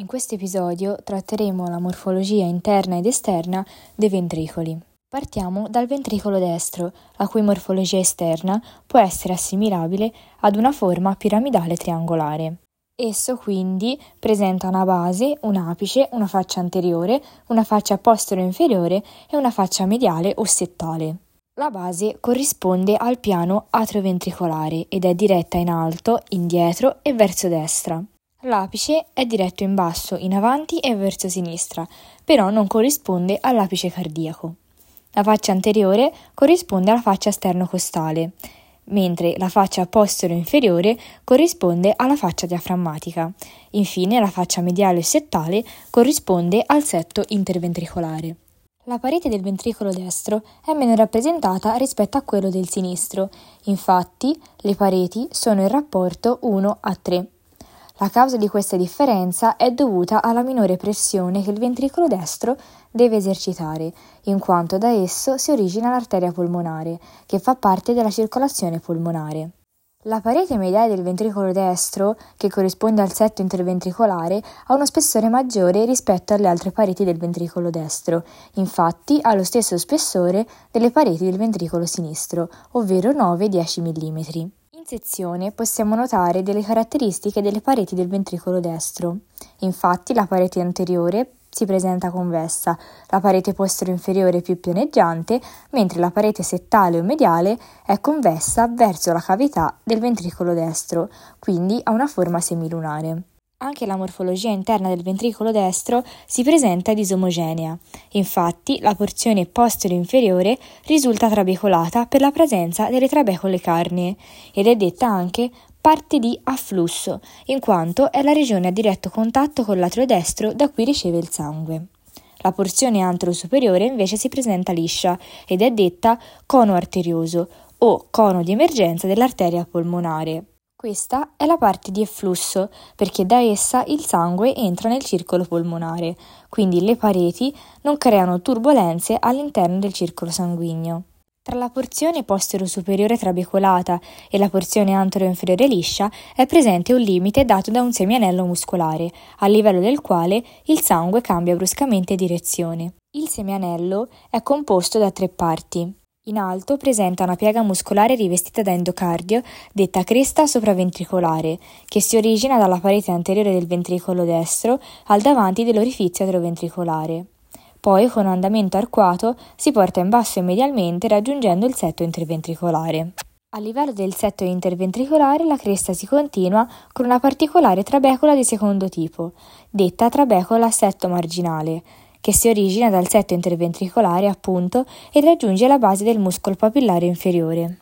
In questo episodio tratteremo la morfologia interna ed esterna dei ventricoli. Partiamo dal ventricolo destro, la cui morfologia esterna può essere assimilabile ad una forma piramidale triangolare. Esso quindi presenta una base, un apice, una faccia anteriore, una faccia postero-inferiore e una faccia mediale o settale. La base corrisponde al piano atrioventricolare ed è diretta in alto, indietro e verso destra. L'apice è diretto in basso, in avanti e verso sinistra, però non corrisponde all'apice cardiaco. La faccia anteriore corrisponde alla faccia sternocostale, mentre la faccia postero-inferiore corrisponde alla faccia diaframmatica. Infine, la faccia mediale o settale corrisponde al setto interventricolare. La parete del ventricolo destro è meno rappresentata rispetto a quello del sinistro, infatti le pareti sono in rapporto 1 a 3. La causa di questa differenza è dovuta alla minore pressione che il ventricolo destro deve esercitare, in quanto da esso si origina l'arteria polmonare, che fa parte della circolazione polmonare. La parete mediale del ventricolo destro, che corrisponde al setto interventricolare, ha uno spessore maggiore rispetto alle altre pareti del ventricolo destro, infatti ha lo stesso spessore delle pareti del ventricolo sinistro, ovvero 9-10 mm. In sezione possiamo notare delle caratteristiche delle pareti del ventricolo destro. Infatti la parete anteriore si presenta convessa, la parete postero-inferiore più pianeggiante, mentre la parete settale o mediale è convessa verso la cavità del ventricolo destro, quindi ha una forma semilunare. Anche la morfologia interna del ventricolo destro si presenta disomogenea. Infatti, la porzione postero-inferiore risulta trabecolata per la presenza delle trabecole carnee ed è detta anche parte di afflusso, in quanto è la regione a diretto contatto con l'atrio destro da cui riceve il sangue. La porzione antero-superiore invece si presenta liscia ed è detta cono arterioso o cono di emergenza dell'arteria polmonare. Questa è la parte di efflusso, perché da essa il sangue entra nel circolo polmonare, quindi le pareti non creano turbolenze all'interno del circolo sanguigno. Tra la porzione postero-superiore trabecolata e la porzione antero-inferiore liscia è presente un limite dato da un semianello muscolare, a livello del quale il sangue cambia bruscamente direzione. Il semianello è composto da tre parti. In alto presenta una piega muscolare rivestita da endocardio, detta cresta sopraventricolare, che si origina dalla parete anteriore del ventricolo destro al davanti dell'orifizio atrioventricolare. Poi, con andamento arcuato, si porta in basso e medialmente raggiungendo il setto interventricolare. A livello del setto interventricolare la cresta si continua con una particolare trabecola di secondo tipo, detta trabecola setto marginale, che si origina dal setto interventricolare appunto e raggiunge la base del muscolo papillare inferiore.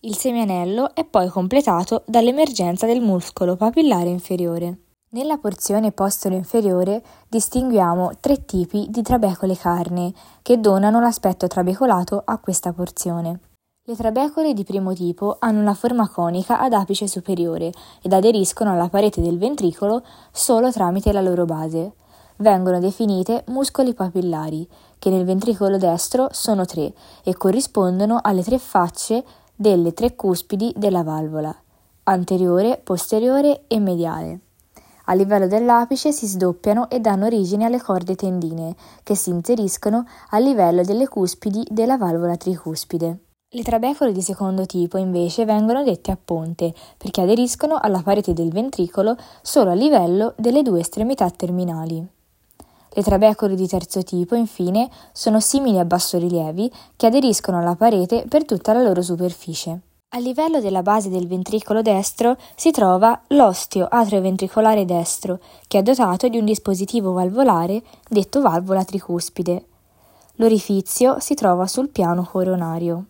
Il semianello è poi completato dall'emergenza del muscolo papillare inferiore. Nella porzione postero-inferiore distinguiamo tre tipi di trabecole carne che donano l'aspetto trabecolato a questa porzione. Le trabecole di primo tipo hanno una forma conica ad apice superiore ed aderiscono alla parete del ventricolo solo tramite la loro base vengono definite muscoli papillari, che nel ventricolo destro sono tre e corrispondono alle tre facce delle tre cuspidi della valvola, anteriore, posteriore e mediale. A livello dell'apice si sdoppiano e danno origine alle corde tendinee, che si inseriscono a livello delle cuspidi della valvola tricuspide. Le trabecole di secondo tipo invece vengono dette a ponte perché aderiscono alla parete del ventricolo solo a livello delle due estremità terminali. Le trabecole di terzo tipo, infine, sono simili a bassorilievi che aderiscono alla parete per tutta la loro superficie. A livello della base del ventricolo destro si trova l'osteo atrioventricolare destro, che è dotato di un dispositivo valvolare detto valvola tricuspide. L'orifizio si trova sul piano coronario.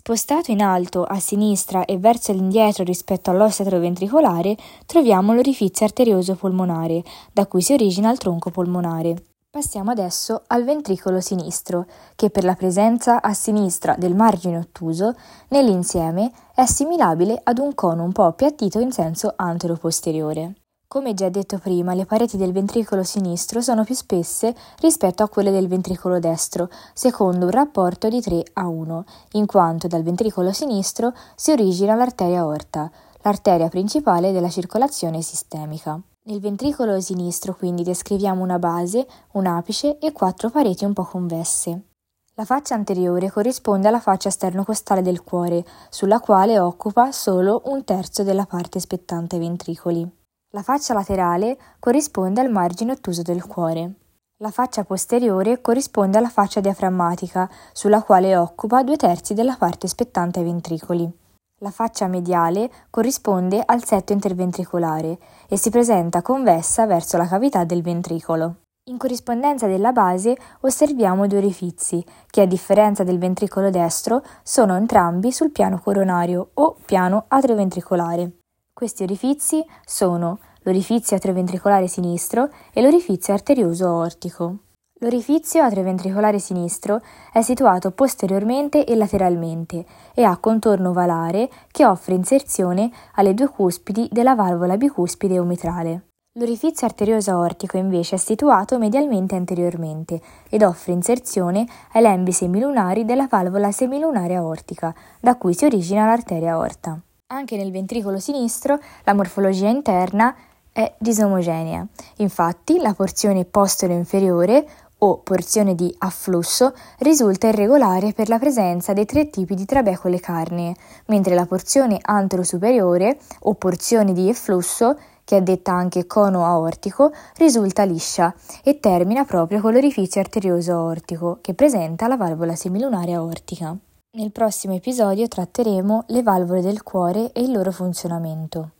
Spostato in alto, a sinistra e verso l'indietro rispetto all'ossa ventricolare, troviamo l'orifizio arterioso polmonare, da cui si origina il tronco polmonare. Passiamo adesso al ventricolo sinistro, che per la presenza a sinistra del margine ottuso, nell'insieme è assimilabile ad un cono un po' appiattito in senso antero-posteriore. Come già detto prima, le pareti del ventricolo sinistro sono più spesse rispetto a quelle del ventricolo destro, secondo un rapporto di 3 a 1, in quanto dal ventricolo sinistro si origina l'arteria aorta, l'arteria principale della circolazione sistemica. Nel ventricolo sinistro quindi descriviamo una base, un apice e quattro pareti un po' convesse. La faccia anteriore corrisponde alla faccia sternocostale del cuore, sulla quale occupa solo un terzo della parte spettante ventricoli. La faccia laterale corrisponde al margine ottuso del cuore. La faccia posteriore corrisponde alla faccia diaframmatica, sulla quale occupa due terzi della parte spettante ai ventricoli. La faccia mediale corrisponde al setto interventricolare e si presenta convessa verso la cavità del ventricolo. In corrispondenza della base osserviamo due orifizi, che a differenza del ventricolo destro sono entrambi sul piano coronario o piano atrioventricolare. Questi orifizi sono l'orifizio atrioventricolare sinistro e l'orifizio arterioso aortico. L'orifizio atrioventricolare sinistro è situato posteriormente e lateralmente e ha contorno ovalare che offre inserzione alle due cuspidi della valvola bicuspide o mitrale. L'orifizio arterioso aortico invece è situato medialmente anteriormente ed offre inserzione ai lembi semilunari della valvola semilunare aortica, da cui si origina l'arteria aorta. Anche nel ventricolo sinistro la morfologia interna è disomogenea. Infatti, la porzione postero-inferiore o porzione di afflusso risulta irregolare per la presenza dei tre tipi di trabecole carnee, mentre la porzione antero-superiore o porzione di efflusso che è detta anche cono aortico, risulta liscia e termina proprio con l'orifizio arterioso aortico, che presenta la valvola semilunare aortica. Nel prossimo episodio tratteremo le valvole del cuore e il loro funzionamento.